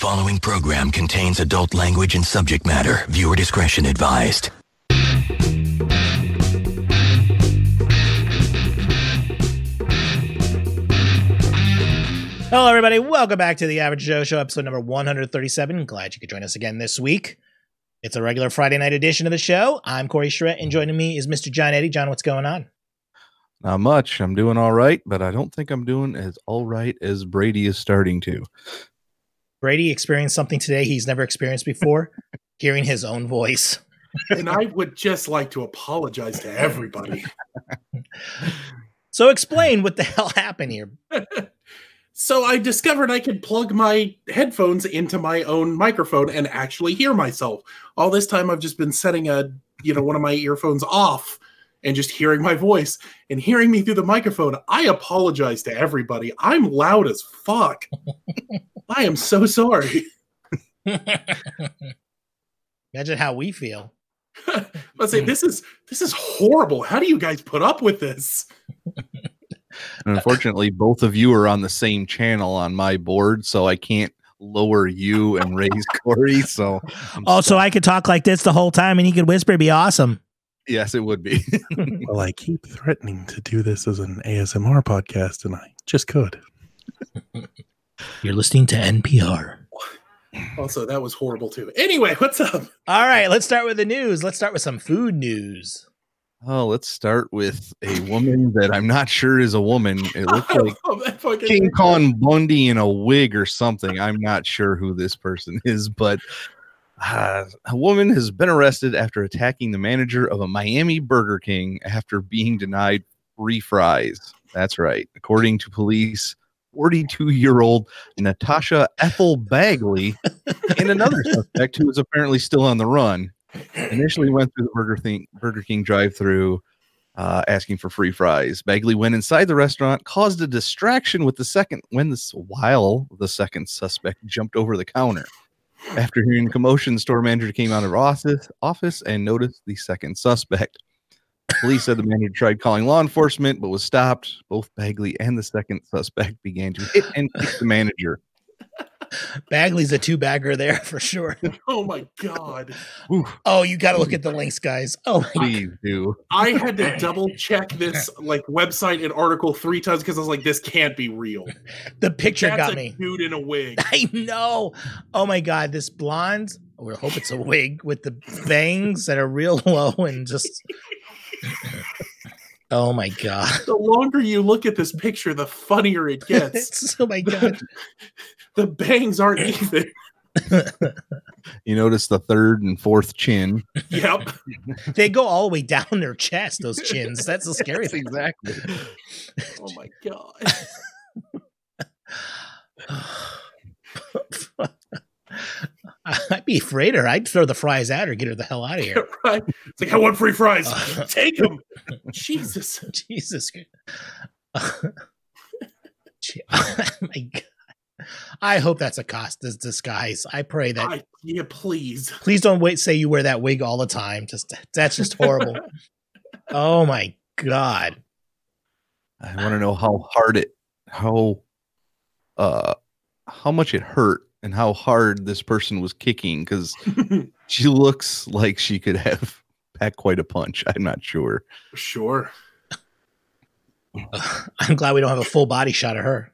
following program contains adult language and subject matter. Viewer discretion advised. Hello, everybody. Welcome back to the Average Joe Show, episode number 137. Glad you could join us again this week. It's a regular Friday night edition of the show. I'm Corey Charette, and joining me is Mr. John Eddie. John, what's going on? Not much. I'm doing all right, but I don't think I'm doing as all right as Brady is starting to. Brady experienced something today he's never experienced before hearing his own voice. and I would just like to apologize to everybody. So, explain what the hell happened here. so, I discovered I could plug my headphones into my own microphone and actually hear myself. All this time, I've just been setting a, you know, one of my earphones off and just hearing my voice and hearing me through the microphone. I apologize to everybody. I'm loud as fuck. I am so sorry. Imagine how we feel. I say this is this is horrible. How do you guys put up with this? Unfortunately, both of you are on the same channel on my board, so I can't lower you and raise Corey. So also, oh, I could talk like this the whole time, and he could whisper. It'd be awesome. Yes, it would be. well, I keep threatening to do this as an ASMR podcast, and I just could. You're listening to NPR. Also, that was horrible too. Anyway, what's up? All right, let's start with the news. Let's start with some food news. Oh, let's start with a woman that I'm not sure is a woman. It looks like King Kong Bundy in a wig or something. I'm not sure who this person is, but uh, a woman has been arrested after attacking the manager of a Miami Burger King after being denied free fries. That's right. According to police, 42 year old Natasha Ethel Bagley and another suspect who was apparently still on the run. Initially went through the Burger, Burger King drive through uh, asking for free fries. Bagley went inside the restaurant, caused a distraction with the second when this while the second suspect jumped over the counter. After hearing commotion, the store manager came out of office, office and noticed the second suspect. Police said the manager tried calling law enforcement but was stopped. Both Bagley and the second suspect began to hit and kick the manager. Bagley's a two bagger there for sure. Oh my god! Oh, you got to look at the links, guys. Oh, please do. I had to double check this like website and article three times because I was like, this can't be real. The picture That's got me. Dude in a wig. I know. Oh my god, this blonde. We hope it's a wig with the bangs that are real low and just. Oh my god! The longer you look at this picture, the funnier it gets. oh my god! the bangs aren't even. you notice the third and fourth chin. Yep. they go all the way down their chest. Those chins. That's the scary thing. Exactly. Oh my god. I'd be afraid of her. I'd throw the fries at her, get her the hell out of here. right? It's like I want free fries. Take them. Jesus. Jesus. oh my God. I hope that's a cost disguise. I pray that. I, yeah, please. Please don't wait. Say you wear that wig all the time. Just that's just horrible. oh my god. I want to know how hard it, how, uh, how much it hurt and how hard this person was kicking because she looks like she could have packed quite a punch. I'm not sure. Sure. I'm glad we don't have a full body shot of her.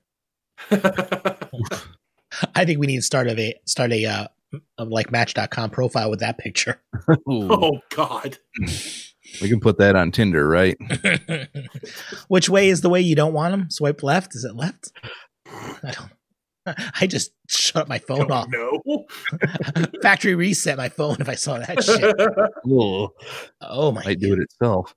I think we need to start a start a, uh, a like Match.com profile with that picture. oh God. We can put that on Tinder, right? Which way is the way you don't want them? Swipe left? Is it left? I don't. I just shut up my phone off. No. Factory reset my phone if I saw that shit. oh, oh my! Might do it itself.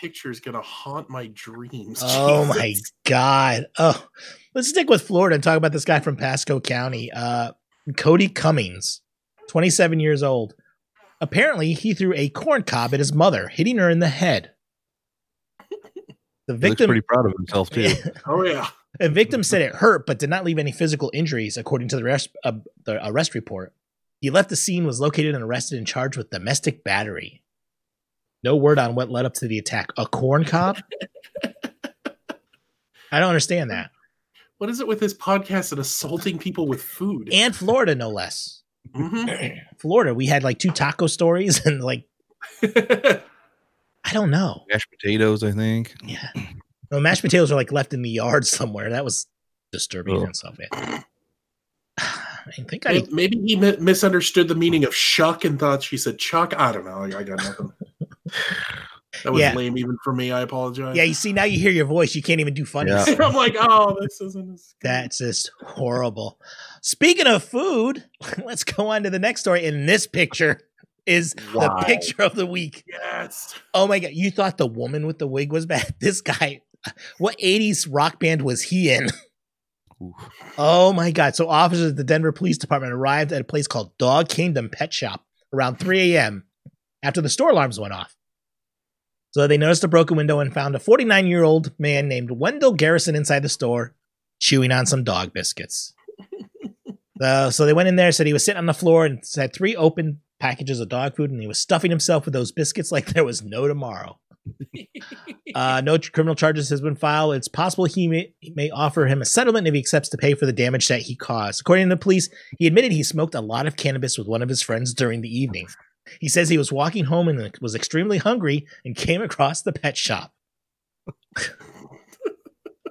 Picture is gonna haunt my dreams. Oh Jesus. my god! Oh, let's stick with Florida and talk about this guy from Pasco County, uh, Cody Cummings, twenty-seven years old. Apparently, he threw a corn cob at his mother, hitting her in the head. The victim looks pretty proud of himself too. oh yeah. A victim said it hurt, but did not leave any physical injuries, according to the arrest, uh, the arrest report. He left the scene, was located and arrested and charged with domestic battery. No word on what led up to the attack. A corn cob? I don't understand that. What is it with this podcast and assaulting people with food? And Florida, no less. Mhm. Florida, we had like two taco stories and like I don't know. Mashed potatoes, I think. Yeah. No, mashed potatoes are like left in the yard somewhere. That was disturbing Oh. and stuff. Yeah. I think I Maybe he mi- misunderstood the meaning of shuck and thought she said chuck. I don't know. I I got nothing. That was Yeah. lame even for me. I apologize. Yeah, you see now you hear your voice, you can't even do funny. Yeah. I'm like, oh, this isn't. That's just horrible. Speaking of food, let's go on to the next story. In this picture is Wow. the picture of the week. Yes. Oh my god, you thought the woman with the wig was bad? This guy, what 80s rock band was he in? Oh my god. So officers at the Denver Police Department arrived at a place called Dog Kingdom Pet Shop around 3 a.m. after the store alarms went off. So they noticed a broken window and found a 49 year old man named Wendell Garrison inside the store chewing on some dog biscuits. Uh, so they went in there, said he was sitting on the floor and had three open packages of dog food, and he was stuffing himself with those biscuits like there was no tomorrow. Uh, no criminal charges has been filed. It's possible he may, he may offer him a settlement if he accepts to pay for the damage that he caused. According to the police, he admitted he smoked a lot of cannabis with one of his friends during the evening. He says he was walking home and was extremely hungry and came across the pet shop.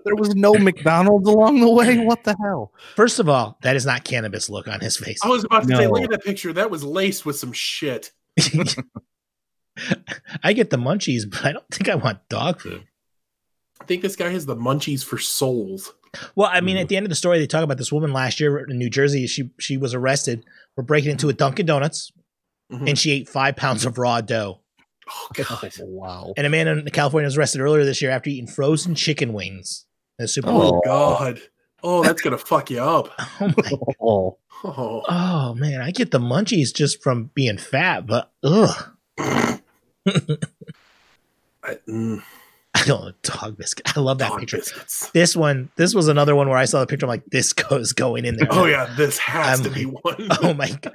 There was no McDonald's along the way. What the hell? First of all, that is not cannabis look on his face. I was about to say, look at that picture. That was laced with some shit. I get the munchies, but I don't think I want dog food. I think this guy has the munchies for souls. Well, I mean, at the end of the story, they talk about this woman last year in New Jersey. She she was arrested for breaking into a Dunkin' Donuts Mhm. and she ate five pounds of raw dough. Oh god. wow. And a man in California was arrested earlier this year after eating frozen chicken wings in a Super Oh. Bowl. Oh god. Oh, that's gonna fuck you up. Oh my! Oh, Oh. Oh man, I get the munchies just from being fat, but ugh, I, mm, I don't know, dog biscuit. I love that dog picture. biscuits. This one, this was another one where I saw the picture. I'm like, this goes going in there. Oh yeah, this has I'm to be one. oh my god!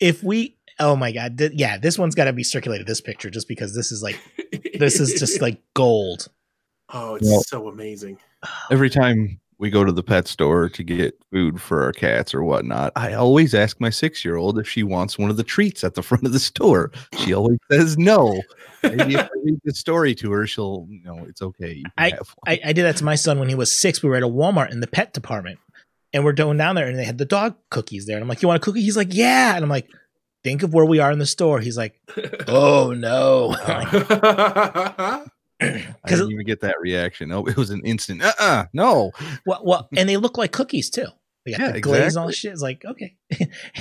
If we, oh my god, th- yeah, this one's got to be circulated. This picture, just because this is like, this is just like gold. Oh, it's Well- so amazing. every time we go to the pet store to get food for our cats or whatnot, I always ask my six year old if she wants one of the treats at the front of the store. She always says no. Maybe if I read the story to her, she'll you know it's okay. I- I, I did that to my son when he was six. We were at a Walmart in the pet department, and we're going down there, and they had the dog cookies there. And I'm like, "You want a cookie?" He's like, "Yeah." And I'm like, "Think of where we are in the store." He's like, "Oh no." I'm like, I 'cause didn't even get that reaction. Oh, it was an instant. Uh uh no. well, well, and they look like cookies too. They got Yeah, the glaze and all exactly. the shit. It's like, okay,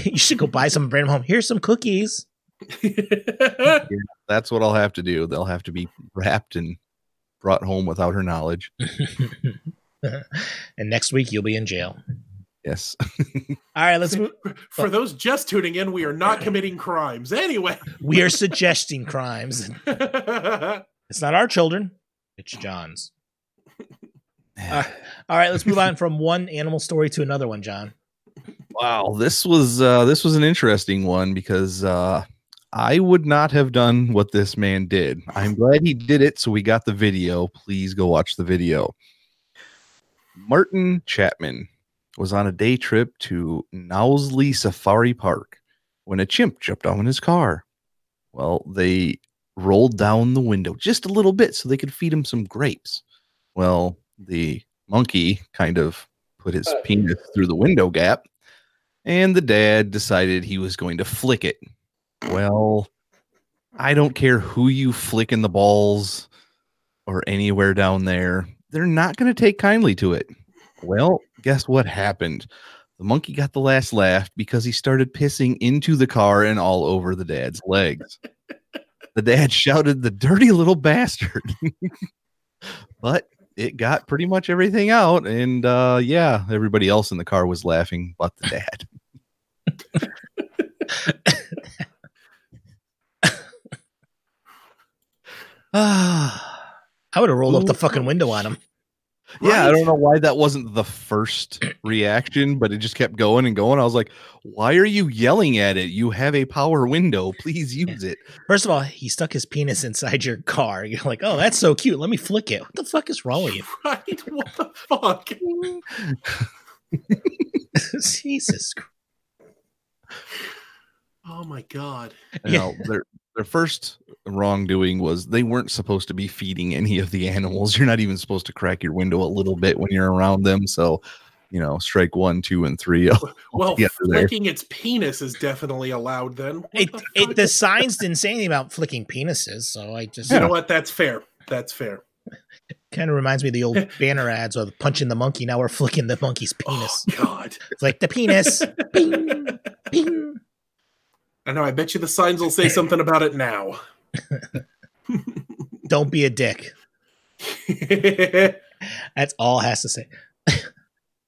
you should go buy some and bring them home. Here's some cookies. That's what I'll have to do. They'll have to be wrapped and brought home without her knowledge. and next week you'll be in jail. Yes. All right, let's move. For those just tuning in, we are not committing crimes. Anyway. We are suggesting crimes. It's not our children. It's John's. All right, let's move on from one animal story to another one, John. Wow, this was uh this was an interesting one because uh I would not have done what this man did. I'm glad he did it, so we got the video. Please go watch the video. Martin Chapman was on a day trip to Knowsley Safari Park when a chimp jumped on his car. Well, they rolled down the window just a little bit so they could feed him some grapes. Well, the monkey kind of put his uh. penis through the window gap and the dad decided he was going to flick it. Well, I don't care who you flick in the balls or anywhere down there, they're not going to take kindly to it. Well, guess what happened? The monkey got the last laugh because he started pissing into the car and all over the dad's legs. The dad shouted, The dirty little bastard. but it got pretty much everything out. And uh, yeah, everybody else in the car was laughing but the dad. I would have rolled up the fucking window on him. Yeah, I don't know why that wasn't the first reaction, but it just kept going and going. I was like, why are you yelling at it? You have a power window. Please use it. First of all, he stuck his penis inside your car. You're like, oh, that's so cute. Let me flick it. What the fuck is wrong with you? Right? What the fuck? Jesus. Oh my god. You know, their their first wrongdoing was they weren't supposed to be feeding any of the animals. You're not even supposed to crack your window a little bit when you're around them. So, you know, strike one, two, and three. well, flicking its penis is definitely allowed. Then it, the, it, the signs didn't say anything about flicking penises, so I just you know what? That's fair. That's fair. Kind of reminds me of the old banner ads of punching the monkey. Now we're flicking the monkey's oh, penis. Oh, God. It's like the penis. Bing, bing. I know. I bet you the signs will say something about it now. Don't be a dick. That's all has to say.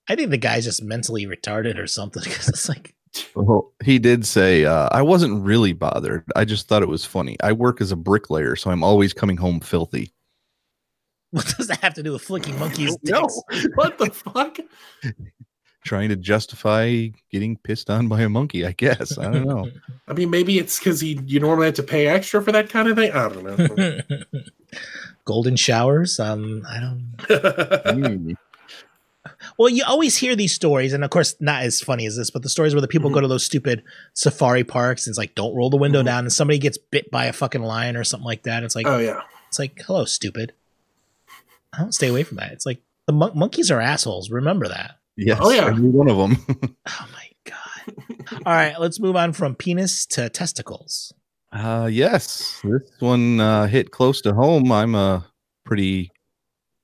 I think the guy's just mentally retarded or something because it's like. Well, he did say, uh, I wasn't really bothered. I just thought it was funny. I work as a bricklayer, so I'm always coming home filthy. What does that have to do with flicking monkeys? No. What the fuck? Trying to justify getting pissed on by a monkey. I guess I don't know. I mean, maybe it's because he you normally have to pay extra for that kind of thing. I don't know. Golden showers. Um, I don't. well, you always hear these stories, and of course, not as funny as this, but the stories where the people mm-hmm. go to those stupid safari parks and it's like, don't roll the window mm-hmm. down, and somebody gets bit by a fucking lion or something like that. It's like, oh yeah, it's like, hello, stupid. I don't stay away from that. It's like the mon- monkeys are assholes. Remember that. Yes. Oh yeah. Every one of them. oh my god. All right, let's move on from penis to testicles. Uh yes. This one uh hit close to home. I'm a pretty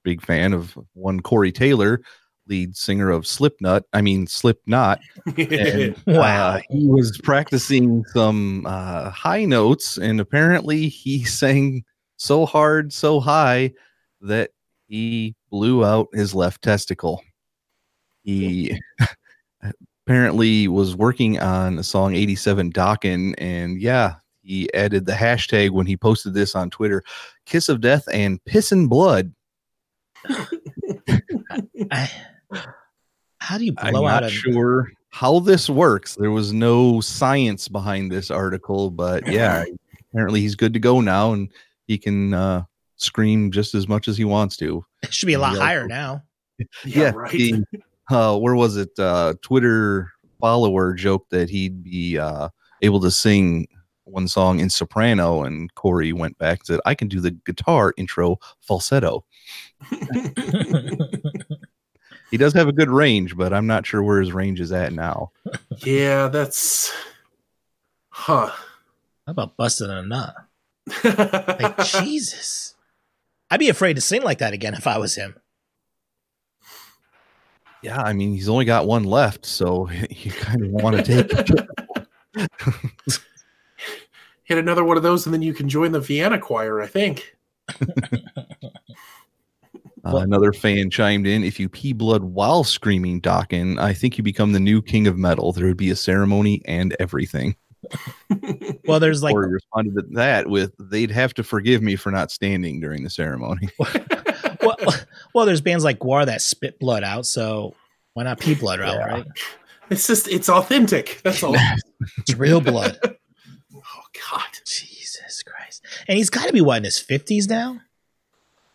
big fan of one Corey Taylor, lead singer of Slipknot. I mean Slipknot. And, wow. Uh, he was practicing some uh, high notes, and apparently he sang so hard, so high that he blew out his left testicle. He apparently was working on a song 87 Dokken, and yeah, he added the hashtag when he posted this on Twitter Kiss of Death and Piss and Blood. I, how do you blow I'm out? Not a, sure how this works. There was no science behind this article, but yeah, apparently he's good to go now, and he can uh, scream just as much as he wants to. It should be a lot higher now. yeah, yeah right. He, uh, where was it? Uh, Twitter follower joked that he'd be uh, able to sing one song in soprano, and Corey went back and said, "I can do the guitar intro falsetto." he does have a good range, but I'm not sure where his range is at now. Yeah, that's huh. How about busting a nut? like Jesus, I'd be afraid to sing like that again if I was him. Yeah, I mean he's only got one left, so you kind of want to take hit another one of those, and then you can join the Vienna choir. I think. Uh, another fan chimed in: "If you pee blood while screaming Dokken, I think you become the new king of metal. There would be a ceremony and everything." well, there's like. Or responded to that with, "They'd have to forgive me for not standing during the ceremony." well, well, there's bands like GWAR that spit blood out, so why not pee blood out, yeah. right? It's just it's authentic. That's all. it's real blood. oh God, Jesus Christ! And he's got to be what in his fifties now.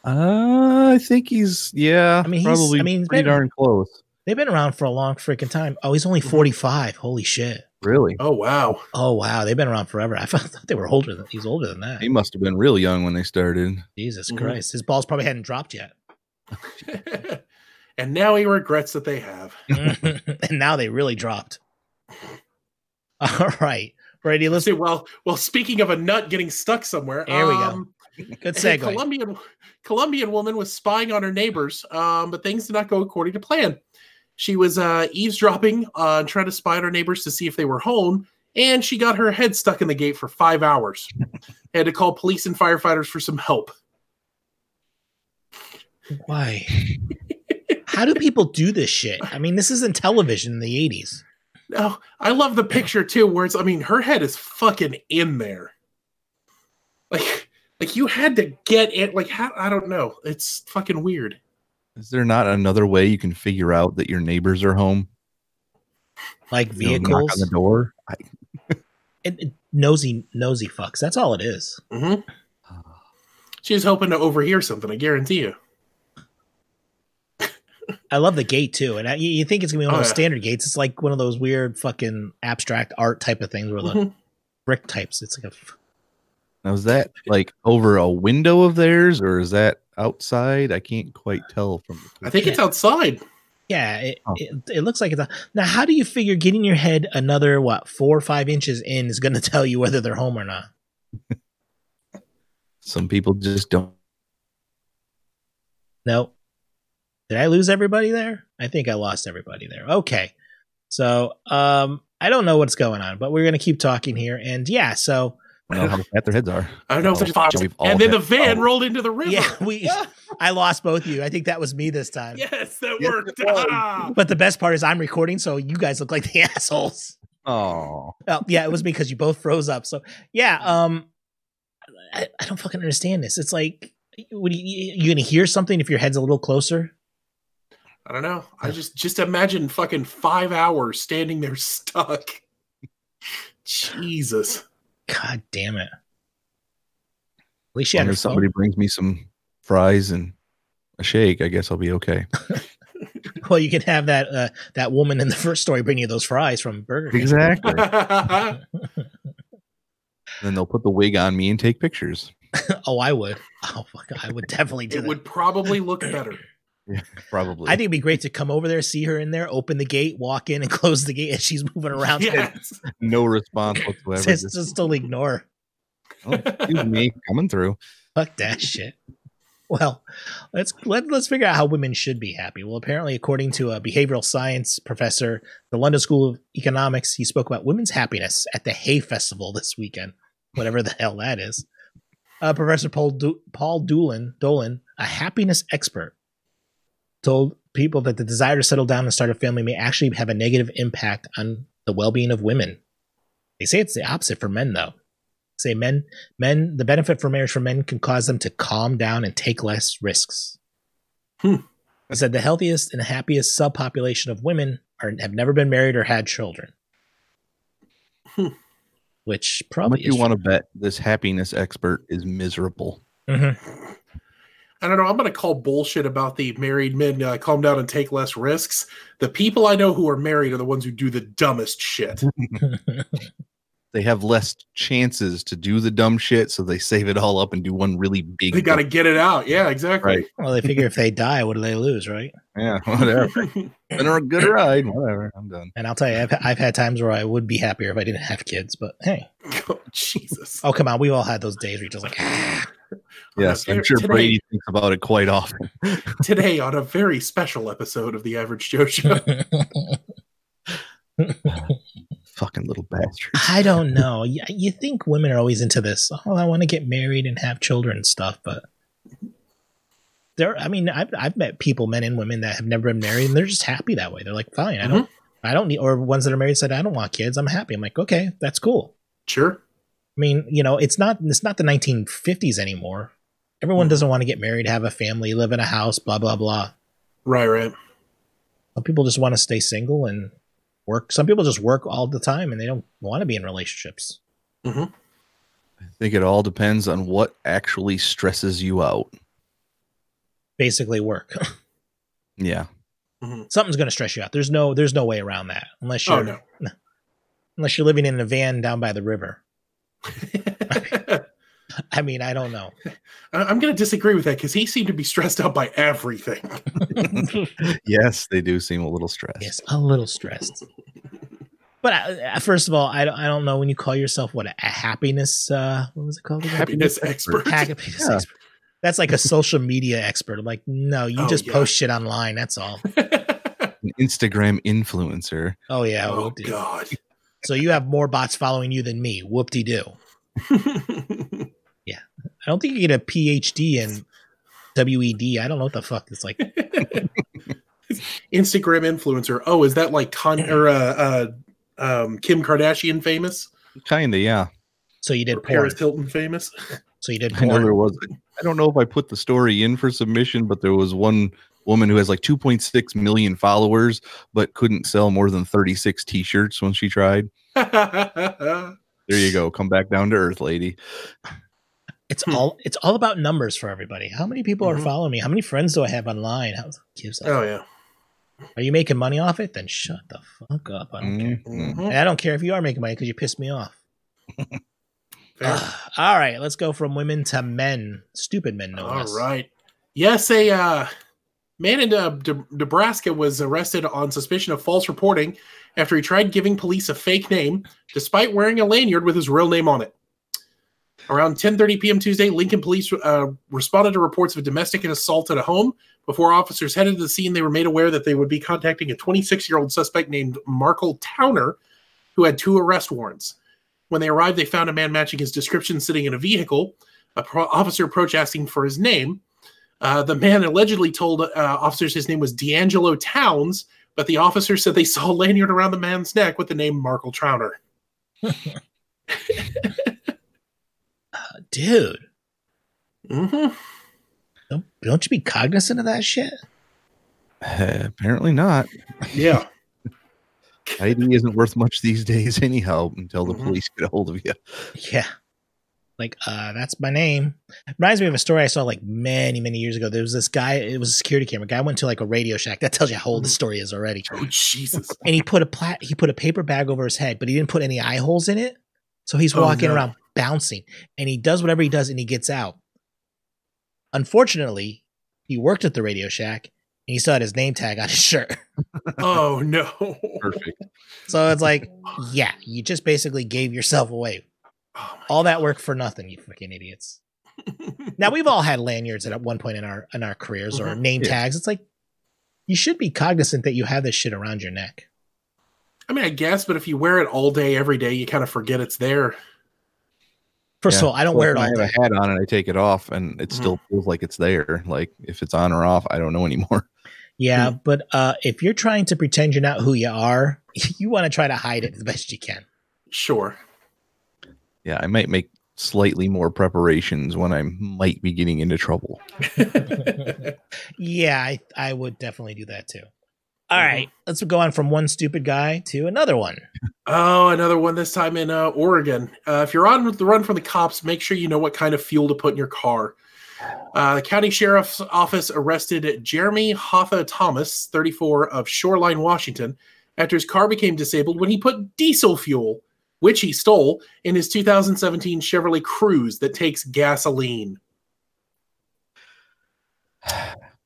Uh, I think he's yeah. I mean, probably I mean, pretty been, darn close. They've been around for a long freaking time. Oh, he's only forty five. Holy shit! Really? Oh wow! Oh wow! They've been around forever. I thought they were older than he's older than that. He must have been real young when they started. Jesus mm-hmm. Christ! His balls probably hadn't dropped yet. and now he regrets that they have. and now they really dropped. All right, ready? Let's see. Well, well. Speaking of a nut getting stuck somewhere, there we um, go. Good segue. Colombian Colombian woman was spying on her neighbors, um, but things did not go according to plan. She was uh, eavesdropping, uh, trying to spy on her neighbors to see if they were home, and she got her head stuck in the gate for five hours. Had to call police and firefighters for some help. Why? How do people do this shit? I mean, this isn't television in the 80s. No, I love the picture too, where it's I mean, her head is fucking in there. Like like you had to get it like how I don't know. It's fucking weird. Is there not another way you can figure out that your neighbors are home? Like You know, knock vehicles, on the door. I, It- it- nosy, nosy fucks. That's all it is. hmm She's hoping to overhear something. I guarantee you. I love the gate too, and I, you you think it's gonna be one of Oh, those yeah. standard gates. It's like one of those weird fucking abstract art type of things where the Mhm. brick types. It's like a f- now is that like over a window of theirs, or is that outside? I can't quite tell from. The I think it's outside. yeah. It, Oh. it, it looks like it's a, now. How do you figure getting your head another what four or five inches in is going to tell you whether they're home or not? Some people just don't. No. Did I lose everybody there? I think I lost everybody there. Okay. So, um, I don't know what's going on, but we're going to keep talking here. And yeah, so I don't know how fat their heads are. I don't know. Oh, if it's we've and then the van oh. rolled into the river. yeah, we, I lost both of you. I think that was me this time. yes, that Yes, worked. Ah. But the best part is I'm recording, so you guys look like the assholes. Oh, Oh, yeah, it was me because you both froze up. So yeah, um, I, I don't fucking understand this. It's like, what do you, you gonna hear something if your head's a little closer? I don't know. I just just imagine fucking five hours standing there stuck. Jesus. God damn it! At least she as had long somebody phone. brings me some fries and a shake, I guess I'll be okay. Well, you can have that uh, that woman in the first story bring you those fries from Burger King. Exactly. Then they'll put the wig on me and take pictures. oh, I would. Oh, fuck, I would definitely do it that. would probably look better. Probably. I think it'd be great to come over there, see her in there, open the gate, walk in, and close the gate as she's moving around. Yes. no response whatsoever. Just, Just, just totally ignore. oh, excuse me, coming through. Fuck that shit. Well, let's let, let's figure out how women should be happy. Well, apparently, according to a behavioral science professor, the London School of Economics, he spoke about women's happiness at the Hay Festival this weekend, whatever the hell that is. Uh, professor Paul du- Paul Dolan Dolan, a happiness expert, told people that the desire to settle down and start a family may actually have a negative impact on the well-being of women. They say it's the opposite for men, though say men men the benefit for marriage for men can cause them to calm down and take less risks Hmm. i said the healthiest and happiest subpopulation of women are have never been married or had children Hmm. which probably much you want to bet this happiness expert is miserable? Mhm. I don't know. I'm going to call bullshit about the married men uh, calm down and take less risks. The people I know who are married are the ones who do the dumbest shit. They have less chances to do the dumb shit, so they save it all up and do one really big. they got to get it out. Yeah, exactly. Right. well they figure if they die what do they lose right Yeah, whatever. Been a good ride. Whatever. I'm done. and i'll tell you I've, I've had times where i would be happier if i didn't have kids but hey oh, Jesus. oh come on we've all had those days where you're just like ah. Yes, I'm Today- sure Brady thinks about it quite often. Today on a very special episode of the Average Joe Show. Fucking little bastard. I don't know. You, you think women are always into this? Oh, I want to get married and have children and stuff, but there. I mean, I've I've met people, men and women, that have never been married, and they're just happy that way. They're like, fine, I don't, mm-hmm. I don't need. Or ones that are married said, I don't want kids. I'm happy. I'm like, okay, that's cool. Sure. I mean, you know, it's not it's not the 1950s anymore. Everyone hmm. doesn't want to get married, have a family, live in a house, blah blah blah. Right, right. Some people just want to stay single and work. Some people just work all the time and they don't want to be in relationships. Mm-hmm. I think it all depends on what actually stresses you out. Basically, work. Yeah. Mm-hmm. something's going to stress you out. There's no there's no way around that unless oh, you're Oh, no. unless you're living in a van down by the river. I mean, I don't know. I- I'm going to disagree with that because he seemed to be stressed out by everything. yes, they do seem a little stressed. yes, a little stressed. But uh, first of all, I don't I don't know when you call yourself what a, a happiness uh what was it called? again? Happiness expert. Happiness Yeah. expert. That's like a social media expert. I'm like, no, you Oh, just yeah. post shit online. That's all. An Instagram influencer. Oh yeah. oh, whoop-de. God. So you have more bots following you than me. Whoop de doo. I don't think you get a PhD in WED. I don't know what the fuck it's like. Instagram influencer. Oh, is that like Con or uh, uh, um, Kim Kardashian famous? Kinda, yeah. So you Or did porn. Paris Hilton famous? So you did I know there was. I don't know if I put the story in for submission, but there was one woman who has like 2.6 million followers, but couldn't sell more than 36 T-shirts when she tried. there you go. Come back down to earth, lady. It's hmm. all it's all about numbers for everybody. How many people mm-hmm. are following me? How many friends do I have online? How gives Oh yeah. Are you making money off it? Then shut the fuck up. I don't mm-hmm. care. I don't care if you are making money because you pissed me off. uh, all right, let's go from women to men. Stupid men, no All less. right. Yes, a uh, man in uh, De- Nebraska was arrested on suspicion of false reporting after he tried giving police a fake name, despite wearing a lanyard with his real name on it. Around 10:30 p.m. Tuesday, Lincoln police uh, responded to reports of a domestic assault at a home. Before officers headed to the scene, they were made aware that they would be contacting a 26-year-old suspect named Markle Towner, who had two arrest warrants. When they arrived, they found a man matching his description sitting in a vehicle. A pro- officer approached asking for his name. Uh, the man allegedly told uh, officers his name was D'Angelo Towns, but the officer said they saw a lanyard around the man's neck with the name Markle Towner. dude. Mm-hmm. Don't, don't you be cognizant of that shit? Uh, apparently not. Yeah. ID isn't worth much these days, anyhow, until the mm-hmm. police get a hold of you. Yeah. Like, uh, that's my name. Reminds me of a story I saw like many, many years ago. There was this guy, it was a security camera. Guy went to like a Radio Shack. That tells you how old the mm-hmm. story is already. Oh, Jesus. And he put a plat he put a paper bag over his head, but he didn't put any eye holes in it. So he's oh, walking no. around bouncing and he does whatever he does and he gets out. Unfortunately, he worked at the Radio Shack and he still had his name tag on his shirt. oh no. Perfect. So it's like, yeah, you just basically gave yourself away. Oh all that work for nothing, you fucking idiots. now we've all had lanyards at one point in our in our careers or mm-hmm. name yeah. tags. It's like you should be cognizant that you have this shit around your neck. I mean, I guess, but if you wear it all day, every day, you kind of forget it's there. First yeah. of all, I don't so wear it all. I have day. a hat on and I take it off, and it mm-hmm. still feels like it's there. Like if it's on or off, I don't know anymore. Yeah, mm-hmm. but uh, if you're trying to pretend you're not who you are, you want to try to hide it the best you can. Sure. Yeah, I might make slightly more preparations when I might be getting into trouble. yeah, I, I would definitely do that too. All mm-hmm. right, let's go on from one stupid guy to another one. Oh, another one this time in uh, Oregon. Uh, if you're on the run from the cops, make sure you know what kind of fuel to put in your car. Uh, the county sheriff's office arrested Jeremy Hoffa Thomas, 34, of Shoreline, Washington, after his car became disabled when he put diesel fuel, which he stole, in his 2017 Chevrolet Cruze that takes gasoline.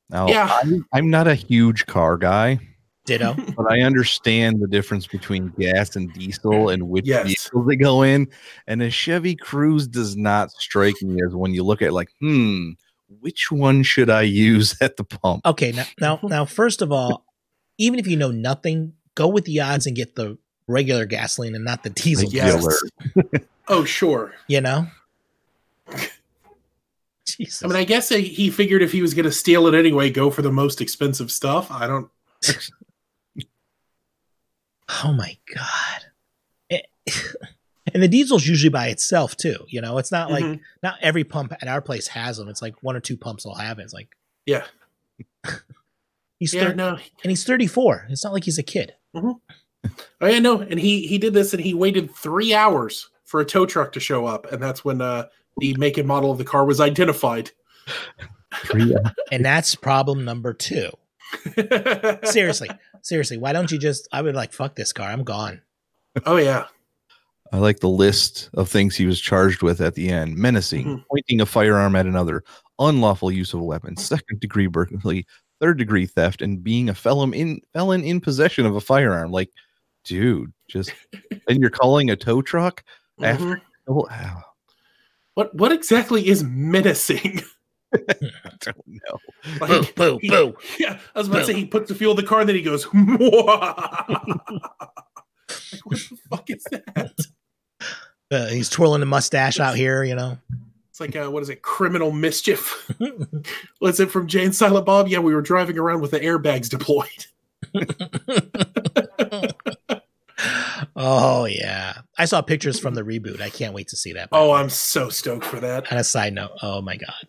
Now, yeah. I'm, I'm not a huge car guy. Ditto. But I understand the difference between gas and diesel and which yes. vehicles they go in. And a Chevy Cruze does not strike me as when you look at like, hmm, which one should I use at the pump? Okay, now now now first of all, even if you know nothing, go with the odds and get the regular gasoline and not the diesel. Yes. oh, sure. You know? Jesus. I mean, I guess he figured if he was going to steal it anyway, go for the most expensive stuff. I don't. Oh my god! It, and the diesel's usually by itself too. You know, it's not like mm-hmm. not every pump at our place has them. It's like one or two pumps will have it. It's like yeah. he's yeah, 30, no. and he's 34. It's not like he's a kid. Mm-hmm. Oh yeah, no, and he he did this and he waited three hours for a tow truck to show up, and that's when uh the make and model of the car was identified. and that's problem number two. seriously, seriously, why don't you just? I would like fuck this car. I'm gone. Oh yeah. I like the list of things he was charged with at the end: menacing, mm-hmm. pointing a firearm at another, unlawful use of a weapon, second degree burglary, third degree theft, and being a felon in felon in possession of a firearm. Like, dude, just and you're calling a tow truck mm-hmm. after. Oh, what what exactly is menacing? I don't know. Like, boo, boo, he, boo. Yeah, I was about boo. to say he puts the fuel in the car, and then he goes, like, what the fuck is that? Uh, he's twirling the mustache out here, you know. It's like uh, what is it? Criminal mischief. What's it from Jay and Silent Bob? Yeah, we were driving around with the airbags deployed. Oh yeah, I saw pictures from the reboot. I can't wait to see that. Oh, I'm so stoked for that. On a side note, oh my god.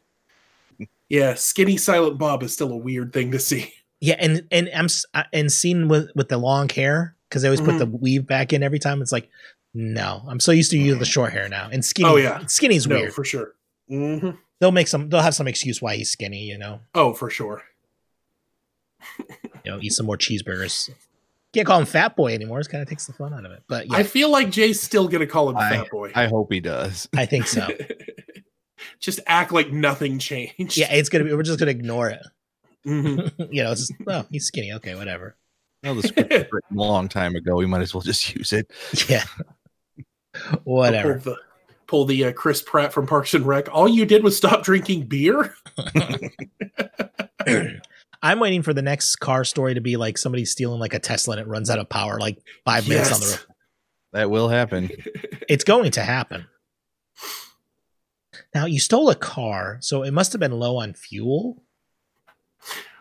Yeah, skinny Silent Bob is still a weird thing to see. Yeah, and and I'm and seen with with the long hair because they always mm-hmm. put the weave back in every time. It's like, no, I'm so used to using the short hair now. And skinny, oh yeah, skinny's no, weird for sure. Mm-hmm. They'll make some. They'll have some excuse why he's skinny. You know. Oh, for sure. you know, eat some more cheeseburgers. Can't call him Fat Boy anymore. It kind of takes the fun out of it. But yeah. I feel like Jay's still gonna call him I, Fat Boy. I hope he does. I think so. just act like nothing changed. Yeah, it's gonna be. We're just gonna ignore it. Mm-hmm. you know, it's just, oh, he's skinny. Okay, whatever. Well, the script was written a long time ago. We might as well just use it. Yeah. whatever. Pull the, pull the uh, Chris Pratt from Parks and Rec. All you did was stop drinking beer. I'm waiting for the next car story to be like somebody stealing like a Tesla and it runs out of power like five yes. minutes on the road. That will happen. It's going to happen. Now you stole a car, so it must have been low on fuel.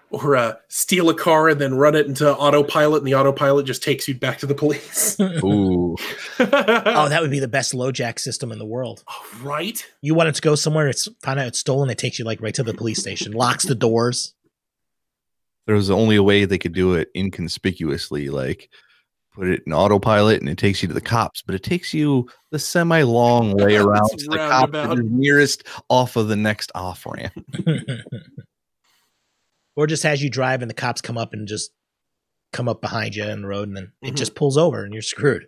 Or uh, steal a car and then run it into autopilot, and the autopilot just takes you back to the police. Ooh. oh, that would be the best LoJack system in the world. Oh, right? You want it to go somewhere, it's find out it's stolen, it takes you like right to the police station, locks the doors. There was only a way they could do it inconspicuously, like put it in autopilot and it takes you to the cops, but it takes you the semi long way around to the cops nearest off of the next off ramp. or just has you drive and the cops come up and just come up behind you in the road and then mm-hmm. it just pulls over and you're screwed.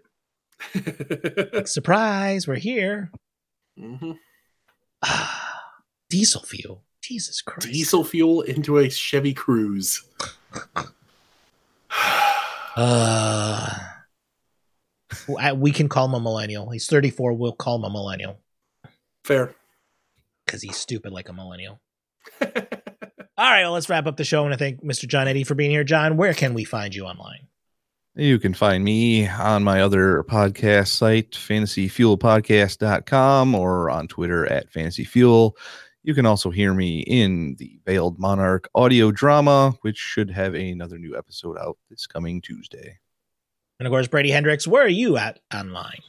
like, surprise, we're here. Mm-hmm. diesel fuel. Jesus Christ. Diesel fuel into a Chevy Cruze. Uh, we can call him a millennial. He's 34. We'll call him a millennial. Fair. Because he's stupid like a millennial. All right, well, let's wrap up the show. And I thank Mr. John Eddie for being here. John, where can we find you online? You can find me on my other podcast site, fantasyfuelpodcast.com, or on Twitter at fantasyfuel. You can also hear me in the Veiled Monarch audio drama, which should have another new episode out this coming Tuesday. And of course, Brady Hendricks, where are you at online?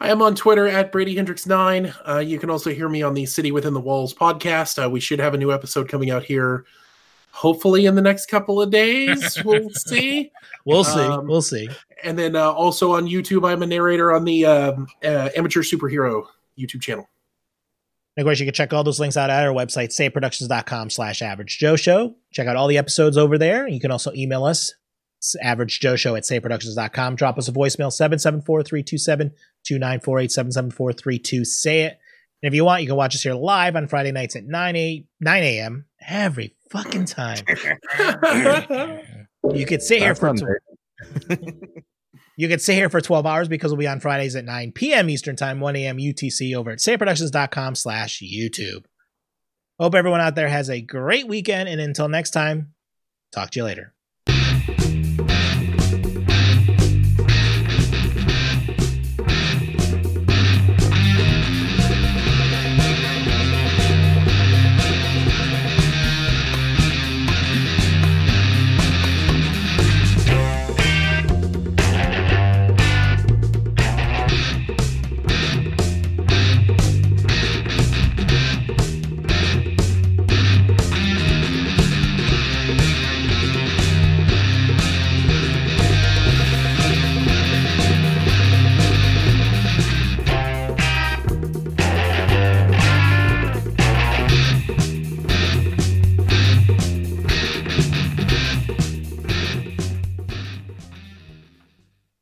I am on Twitter at Brady Hendricks9. Uh, you can also hear me on the City Within the Walls podcast. Uh, we should have a new episode coming out here, hopefully in the next couple of days. We'll see. we'll see. Um, we'll see. And then uh, also on YouTube, I'm a narrator on the um, uh, Amateur Superhero YouTube channel. And of course, you can check all those links out at our website, saveproductions.com slash average Joe Show. Check out all the episodes over there. You can also email us, average Joe Show at saveproductions.com. Drop us a voicemail, 774 327 2948 774 32 Say it. And if you want, you can watch us here live on Friday nights at 9 a 9 a.m. every fucking time. you could sit here for. You can stay here for 12 hours because we'll be on Fridays at 9 p.m. Eastern Time, 1 a.m. UTC over at saveproductions.com slash YouTube. Hope everyone out there has a great weekend, and until next time, talk to you later.